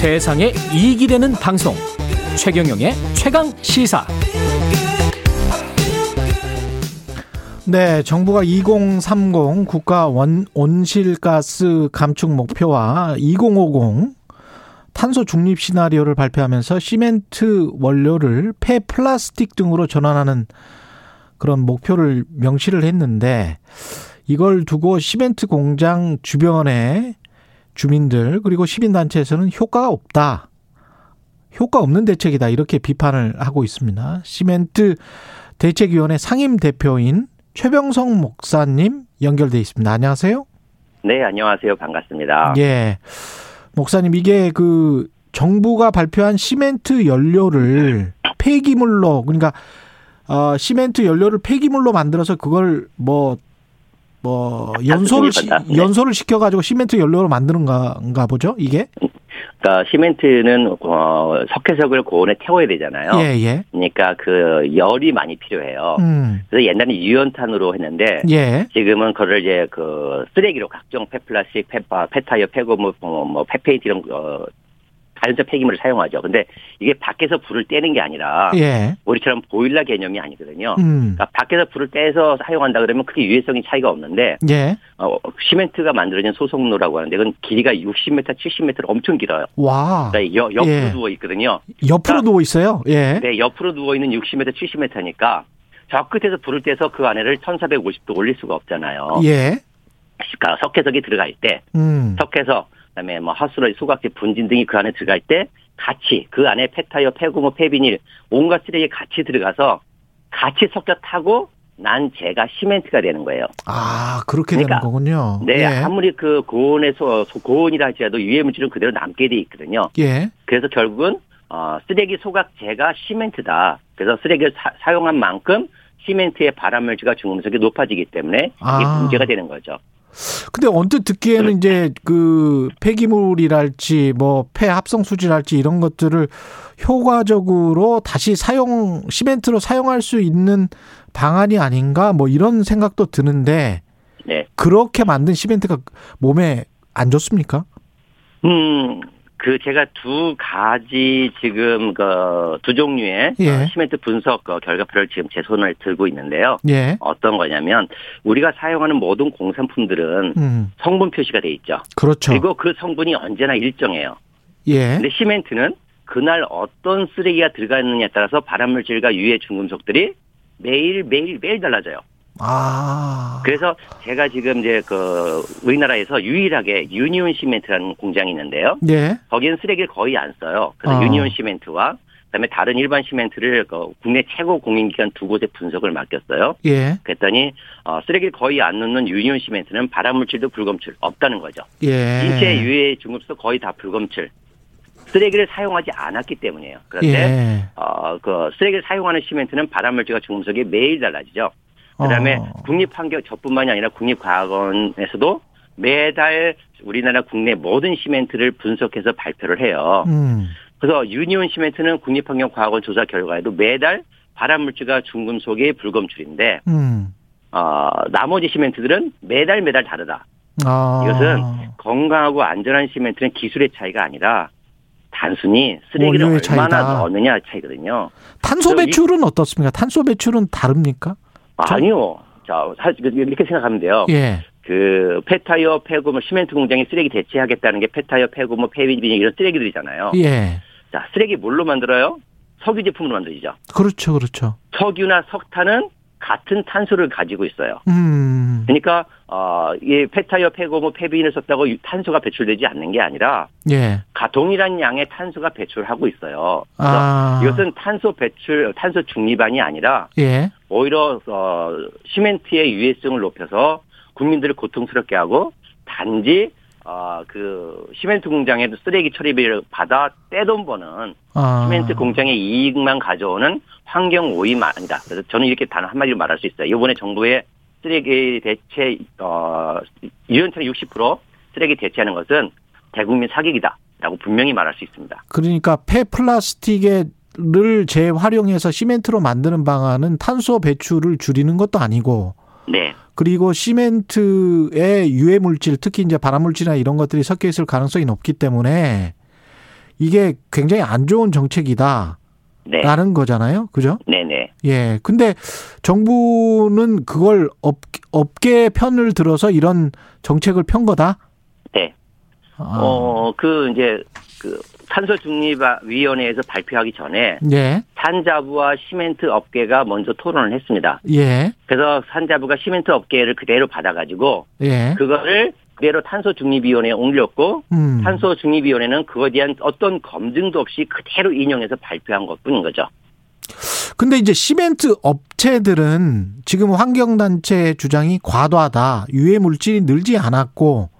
세상에 이익이 되는 방송. 최경영의 최강 시사. 네, 정부가 2030 국가 원, 온실가스 감축 목표와 2050 탄소 중립 시나리오를 발표하면서 시멘트 원료를 폐 플라스틱 등으로 전환하는 그런 목표를 명시를 했는데 이걸 두고 시멘트 공장 주변의 주민들 그리고 시민단체에서는 효과가 없다. 효과 없는 대책이다. 이렇게 비판을 하고 있습니다. 시멘트 대책위원회 상임 대표인 최병성 목사님 연결돼 있습니다. 안녕하세요. 네, 안녕하세요. 반갑습니다. 예. 목사님 이게 그 정부가 발표한 시멘트 연료를 폐기물로 그러니까 어 시멘트 연료를 폐기물로 만들어서 그걸 뭐 뭐뭐 연소를 시, 네. 연소를 시켜 가지고 시멘트 연료로 만드는 건가 보죠, 이게? 그러니까 시멘트는 어, 석회석을 고온에 태워야 되잖아요. 예, 예. 그러니까 그 열이 많이 필요해요. 음. 그래서 옛날에 유연탄으로 했는데 예. 지금은 그걸 이제 그 쓰레기로 각종 폐플라스틱, 폐, 폐타이어, 폐고무, 뭐, 뭐 폐페인트 이런 어, 자연적 폐기물을 사용하죠. 근데 이게 밖에서 불을 떼는 게 아니라 예. 우리처럼 보일러 개념이 아니거든요. 음. 그러니까 밖에서 불을 떼서 사용한다 그러면 크게 유해성이 차이가 없는데 예. 어, 시멘트가 만들어진 소속로라고 하는데 그건 길이가 60m, 70m 엄청 길어요. 와. 그러니까 여, 옆으로 예. 누워 있거든요. 옆으로 그러니까 누워 있어요. 예. 네, 옆으로 누워 있는 60m, 70m니까 저 끝에서 불을 떼서 그 안에를 1450도 올릴 수가 없잖아요. 예. 그러니까 석회석이 들어갈 때, 음. 석회석, 그다음에 뭐 하수로 소각제, 분진 등이 그 안에 들어갈 때 같이 그 안에 폐타이어, 폐고무, 폐비닐 온갖 쓰레기 같이 들어가서 같이 섞여 타고 난 제가 시멘트가 되는 거예요. 아, 그렇게 그러니까, 되는 거군요. 네, 예. 아무리 그 고온에서 고온이라 할지라도 유해 물질은 그대로 남게 돼 있거든요. 예. 그래서 결국은 어, 쓰레기 소각제가 시멘트다. 그래서 쓰레기를 사, 용한 만큼 시멘트의 발암 물질과 중금속이 높아지기 때문에 이게 아. 문제가 되는 거죠. 근데 언뜻 듣기에는 이제 그 폐기물이랄지 뭐 폐합성 수질할지 이런 것들을 효과적으로 다시 사용 시멘트로 사용할 수 있는 방안이 아닌가 뭐 이런 생각도 드는데 네. 그렇게 만든 시멘트가 몸에 안 좋습니까? 음, 그 제가 두 가지 지금 그 두 종류의 예. 어, 시멘트 분석 그 결과표를 지금 제 손을 들고 있는데요. 예. 어떤 거냐면 우리가 사용하는 모든 공산품들은 음. 성분 표시가 돼 있죠. 그렇죠. 그리고 그 성분이 언제나 일정해요. 예. 근데 시멘트는 그날 어떤 쓰레기가 들어가 있느냐에 따라서 발암물질과 유해 중금속들이 매일 매일 매일 달라져요. 아. 그래서 제가 지금 이제 그 우리나라에서 유일하게 유니온 시멘트라는 공장이 있는데요. 예. 거기는 쓰레기를 거의 안 써요. 그래서 어. 유니온 시멘트와 그다음에 다른 일반 시멘트를 그 국내 최고 공인기관 두 곳에 분석을 맡겼어요. 예. 그랬더니 어, 쓰레기를 거의 안 넣는 유니온 시멘트는 발암물질도 불검출 없다는 거죠. 예. 인체 유해 중금속 거의 다 불검출. 쓰레기를 사용하지 않았기 때문이에요. 그런데 예. 어, 그 쓰레기를 사용하는 시멘트는 발암물질과 중금속이 매일 달라지죠. 그다음에 어. 국립환경 저뿐만이 아니라 국립과학원에서도 매달 우리나라 국내 모든 시멘트를 분석해서 발표를 해요. 음. 그래서 유니온 시멘트는 국립환경과학원 조사 결과에도 매달 발암물질과 중금속이 불검출인데 음. 어, 나머지 시멘트들은 매달 매달 다르다. 아. 이것은 건강하고 안전한 시멘트는 기술의 차이가 아니라 단순히 쓰레기를 얼마나 차이다. 넣느냐 차이거든요. 탄소 배출은 어떻습니까? 탄소 배출은 다릅니까? 저- 아니요. 자, 사실 이렇게 생각하면 돼요. 예. 그 폐타이어, 폐고무, 시멘트 공장이 쓰레기 대체하겠다는 게 폐타이어, 폐고무, 폐비닐 이런 쓰레기들이잖아요. 예. 자, 쓰레기 뭘로 만들어요? 석유 제품으로 만들죠. 그렇죠, 그렇죠. 석유나 석탄은 같은 탄소를 가지고 있어요. 음. 그러니까 어, 이 폐타이어, 폐고무, 폐비닐을 썼다고 이 탄소가 배출되지 않는 게 아니라 예. 가 동일한 양의 탄소가 배출하고 있어요. 그래서 아. 이것은 탄소 배출, 탄소 중립안이 아니라 예. 오히려 어, 시멘트의 유해성을 높여서 국민들을 고통스럽게 하고 단지 어, 그 시멘트 공장에도 쓰레기 처리비를 받아 떼돈 버는 아. 시멘트 공장의 이익만 가져오는 환경 오염 아니다. 그래서 저는 이렇게 단 한마디로 말할 수 있어요. 이번에 정부의 쓰레기 대체 어 유연차 60% 쓰레기 대체하는 것은 대국민 사기이다라고 분명히 말할 수 있습니다. 그러니까 폐플라스틱 을 재활용해서 시멘트로 만드는 방안은 탄소 배출을 줄이는 것도 아니고 네. 그리고 시멘트의 유해 물질, 특히 이제 발암 물질이나 이런 것들이 섞여 있을 가능성이 높기 때문에 이게 굉장히 안 좋은 정책이다. 네. 라는 거잖아요. 그죠? 네네. 예. 근데 정부는 그걸 업, 업계 편을 들어서 이런 정책을 편 거다? 네. 아. 어, 그, 이제, 그, 탄소 중립위원회에서 발표하기 전에 예. 산자부와 시멘트 업계가 먼저 토론을 했습니다. 예. 그래서 산자부가 시멘트 업계를 그대로 받아가지고 예. 그거를 그대로 탄소 중립위원회에 올렸고 음. 탄소 중립위원회는 그거에 대한 어떤 검증도 없이 그대로 인용해서 발표한 것 뿐인 거죠. 근데 이제 시멘트 업체들은 지금 환경단체 주장이 과도하다. 유해 물질이 늘지 않았고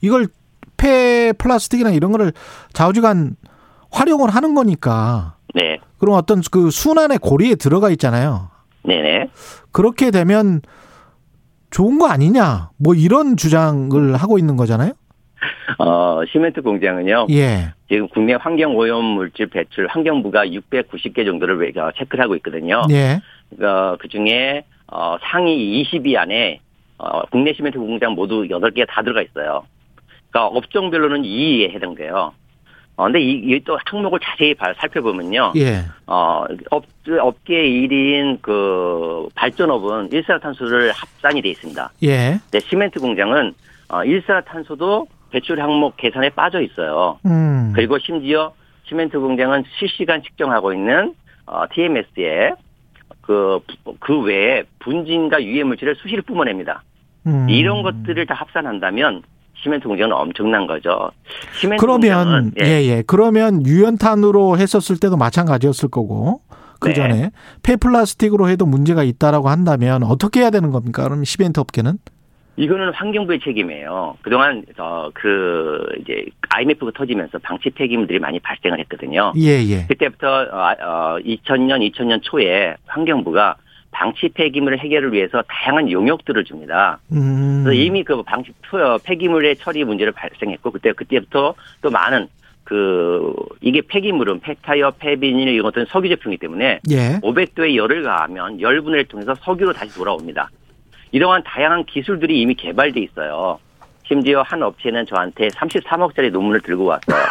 이걸 폐 플라스틱이나 이런 거를 좌우지간 활용을 하는 거니까 네. 그럼 어떤 그 순환의 고리에 들어가 있잖아요. 네네. 그렇게 되면 좋은 거 아니냐. 뭐 이런 주장을 하고 있는 거잖아요. 어, 시멘트 공장은요. 예. 지금 국내 환경 오염 물질 배출 환경부가 690개 정도를 왜- 어, 체크를 하고 있거든요. 예. 어, 그 중에 어, 상위 20위 안에 어, 국내 시멘트 공장 모두 8개가 다 들어가 있어요. 그러니까 업종별로는 2위에 해당돼요. 어, 근데 이, 이 또 항목을 자세히 봐- 살펴보면요. 예. 어, 업, 업계 1위인 그 발전업은 일산화탄소를 합산이 돼 있습니다. 예. 근데 시멘트 공장은 어, 일산화탄소도 배출 항목 계산에 빠져 있어요. 음. 그리고 심지어 시멘트 공장은 실시간 측정하고 있는 어, TMS에 그, 그 외에 분진과 유해 물질을 수시로 뿜어냅니다. 음. 이런 것들을 다 합산한다면 시멘트 공장은 엄청난 거죠. 시멘트 그러면 공장은 예, 예. 그러면 유연탄으로 했었을 때도 마찬가지였을 거고 그 네. 전에 폐플라스틱으로 해도 문제가 있다라고 한다면 어떻게 해야 되는 겁니까? 그럼 시멘트 업계는? 이거는 환경부의 책임이에요. 그동안 어 그 이제 IMF가 터지면서 방치 폐기물들이 많이 발생을 했거든요. 예, 예. 그때부터 어, 어, 2000년, 2000년 초에 환경부가 방치 폐기물을 해결을 위해서 다양한 용역들을 줍니다. 음. 그래서 이미 그 방치 어, 폐기물의 처리 문제를 발생했고 그때 그때부터 또 많은 그 이게 폐기물은 폐타이어, 폐비닐 이런 것들은 석유 제품이기 때문에 예. 500도의 열을 가하면 열분해를 통해서 석유로 다시 돌아옵니다. 이러한 다양한 기술들이 이미 개발돼 있어요. 심지어 한 업체는 저한테 33억짜리 논문을 들고 왔어요.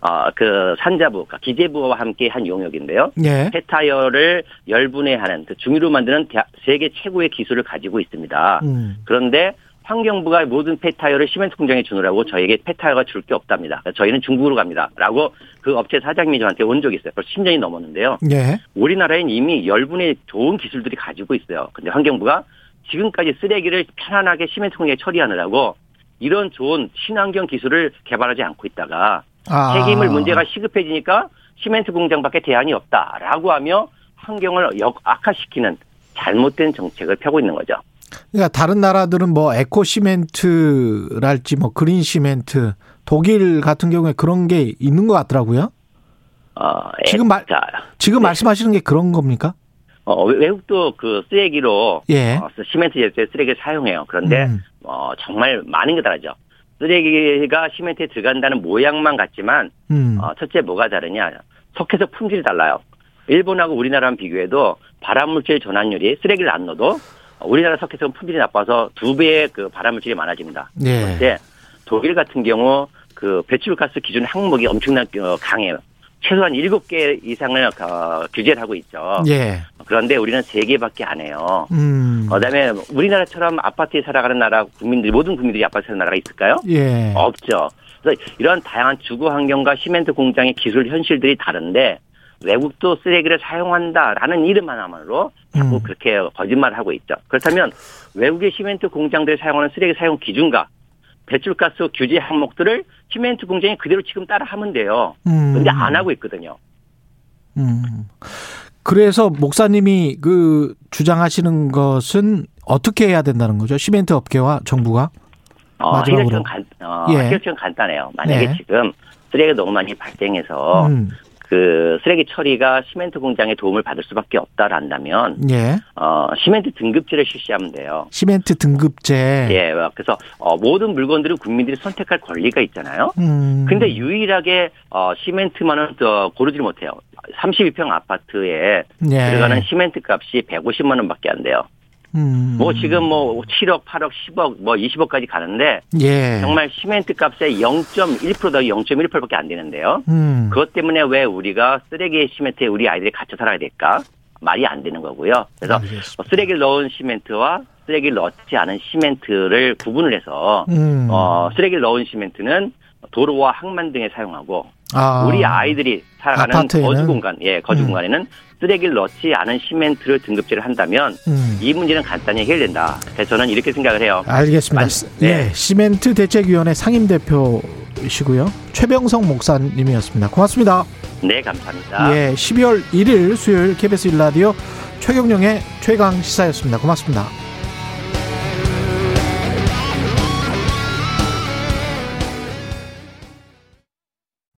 어, 그 산자부, 그러니까 기재부와 함께 한 용역인데요. 예. 폐타이어를 열분해하는 그 중유로 만드는 대- 세계 최고의 기술을 가지고 있습니다. 음. 그런데 환경부가 모든 폐타이어를 시멘트 공장에 주느라고 저에게 폐타이어가 줄 게 없답니다. 저희는 중국으로 갑니다. 라고 그 업체 사장님이 저한테 온 적이 있어요. 벌써 10년이 넘었는데요. 예. 우리나라엔 이미 열분의 좋은 기술들이 가지고 있어요. 근데 환경부가 지금까지 쓰레기를 편안하게 시멘트 공장에 처리하느라고 이런 좋은 친환경 기술을 개발하지 않고 있다가 아. 폐기물 문제가 시급해지니까 시멘트 공장밖에 대안이 없다라고 하며 환경을 역 악화시키는 잘못된 정책을 펴고 있는 거죠. 그러니까 다른 나라들은 뭐 에코 시멘트랄지 뭐 그린 시멘트 독일 같은 경우에 그런 게 있는 것 같더라고요. 어, 지금 말- 자, 지금 네. 말씀하시는 게 그런 겁니까? 어, 외국도 그 쓰레기로 예. 어, 시멘트 제조에 쓰레기를 사용해요. 그런데 음. 어, 정말 많은 게 다르죠. 쓰레기가 시멘트에 들어간다는 모양만 같지만 음. 어, 첫째 뭐가 다르냐? 석회서 품질이 달라요. 일본하고 우리나라랑 비교해도 발암물질 전환율이 쓰레기를 안 넣어도 우리나라 석회석은 품질이 나빠서 두 배의 그 발암물질이 많아집니다. 예. 그런데 독일 같은 경우 그 배출가스 기준 항목이 엄청나게 어, 강해요. 최소한 7개 이상을 어, 규제를 하고 있죠. 예. 그런데 우리는 3개밖에 안 해요. 음. 그다음에 우리나라처럼 아파트에 살아가는 나라 국민들이 모든 국민들이 아파트에 사는 나라가 있을까요? 예. 없죠. 그래서 이런 다양한 주거 환경과 시멘트 공장의 기술 현실들이 다른데 외국도 쓰레기를 사용한다라는 이름 하나만으로 자꾸 음. 그렇게 거짓말을 하고 있죠. 그렇다면 외국의 시멘트 공장들이 사용하는 쓰레기 사용 기준과 배출가스 규제 항목들을 시멘트 공장이 그대로 지금 따라하면 돼요. 음. 근데 안 하고 있거든요. 음. 그래서 목사님이 그 주장하시는 것은 어떻게 해야 된다는 거죠? 시멘트 업계와 정부가? 어, 마지막으로. 해결책은 간, 어, 예. 해결책은 간단해요. 만약에 네. 지금 쓰레기가 너무 많이 발생해서 음. 그 쓰레기 처리가 시멘트 공장의 도움을 받을 수밖에 없다란다면 예. 어, 시멘트 등급제를 실시하면 돼요. 시멘트 등급제. 예, 그래서 어, 모든 물건들을 국민들이 선택할 권리가 있잖아요. 음. 근데 유일하게 어, 시멘트만은 또 고르지 못해요. 32평 아파트에 예. 들어가는 시멘트 값이 150만 원밖에 안 돼요. 음. 뭐 지금 뭐 7억, 8억, 10억, 뭐 20억까지 가는데 예. 정말 시멘트 값의 0.1%더 0.1%밖에 안 되는데요. 음. 그것 때문에 왜 우리가 쓰레기 시멘트에 우리 아이들이 갇혀 살아야 될까? 말이 안 되는 거고요. 그래서 알겠습니다. 뭐 쓰레기를 넣은 시멘트와 쓰레기를 넣지 않은 시멘트를 구분을 해서 음. 어, 쓰레기를 넣은 시멘트는 도로와 항만 등에 사용하고 아. 우리 아이들이 살아가는 아파트에는? 거주 공간, 예, 거주 음. 공간에는 쓰레기를 넣지 않은 시멘트를 등급제를 한다면 음. 이 문제는 간단히 해결된다. 그래서 저는 이렇게 생각을 해요. 알겠습니다. 만- 네. 예, 시멘트 대책위원회 상임 대표이시고요. 최병성 목사님이었습니다. 고맙습니다. 네, 감사합니다. 예, 12월 1일 수요일 KBS 일라디오 최경령의 최강 시사였습니다. 고맙습니다.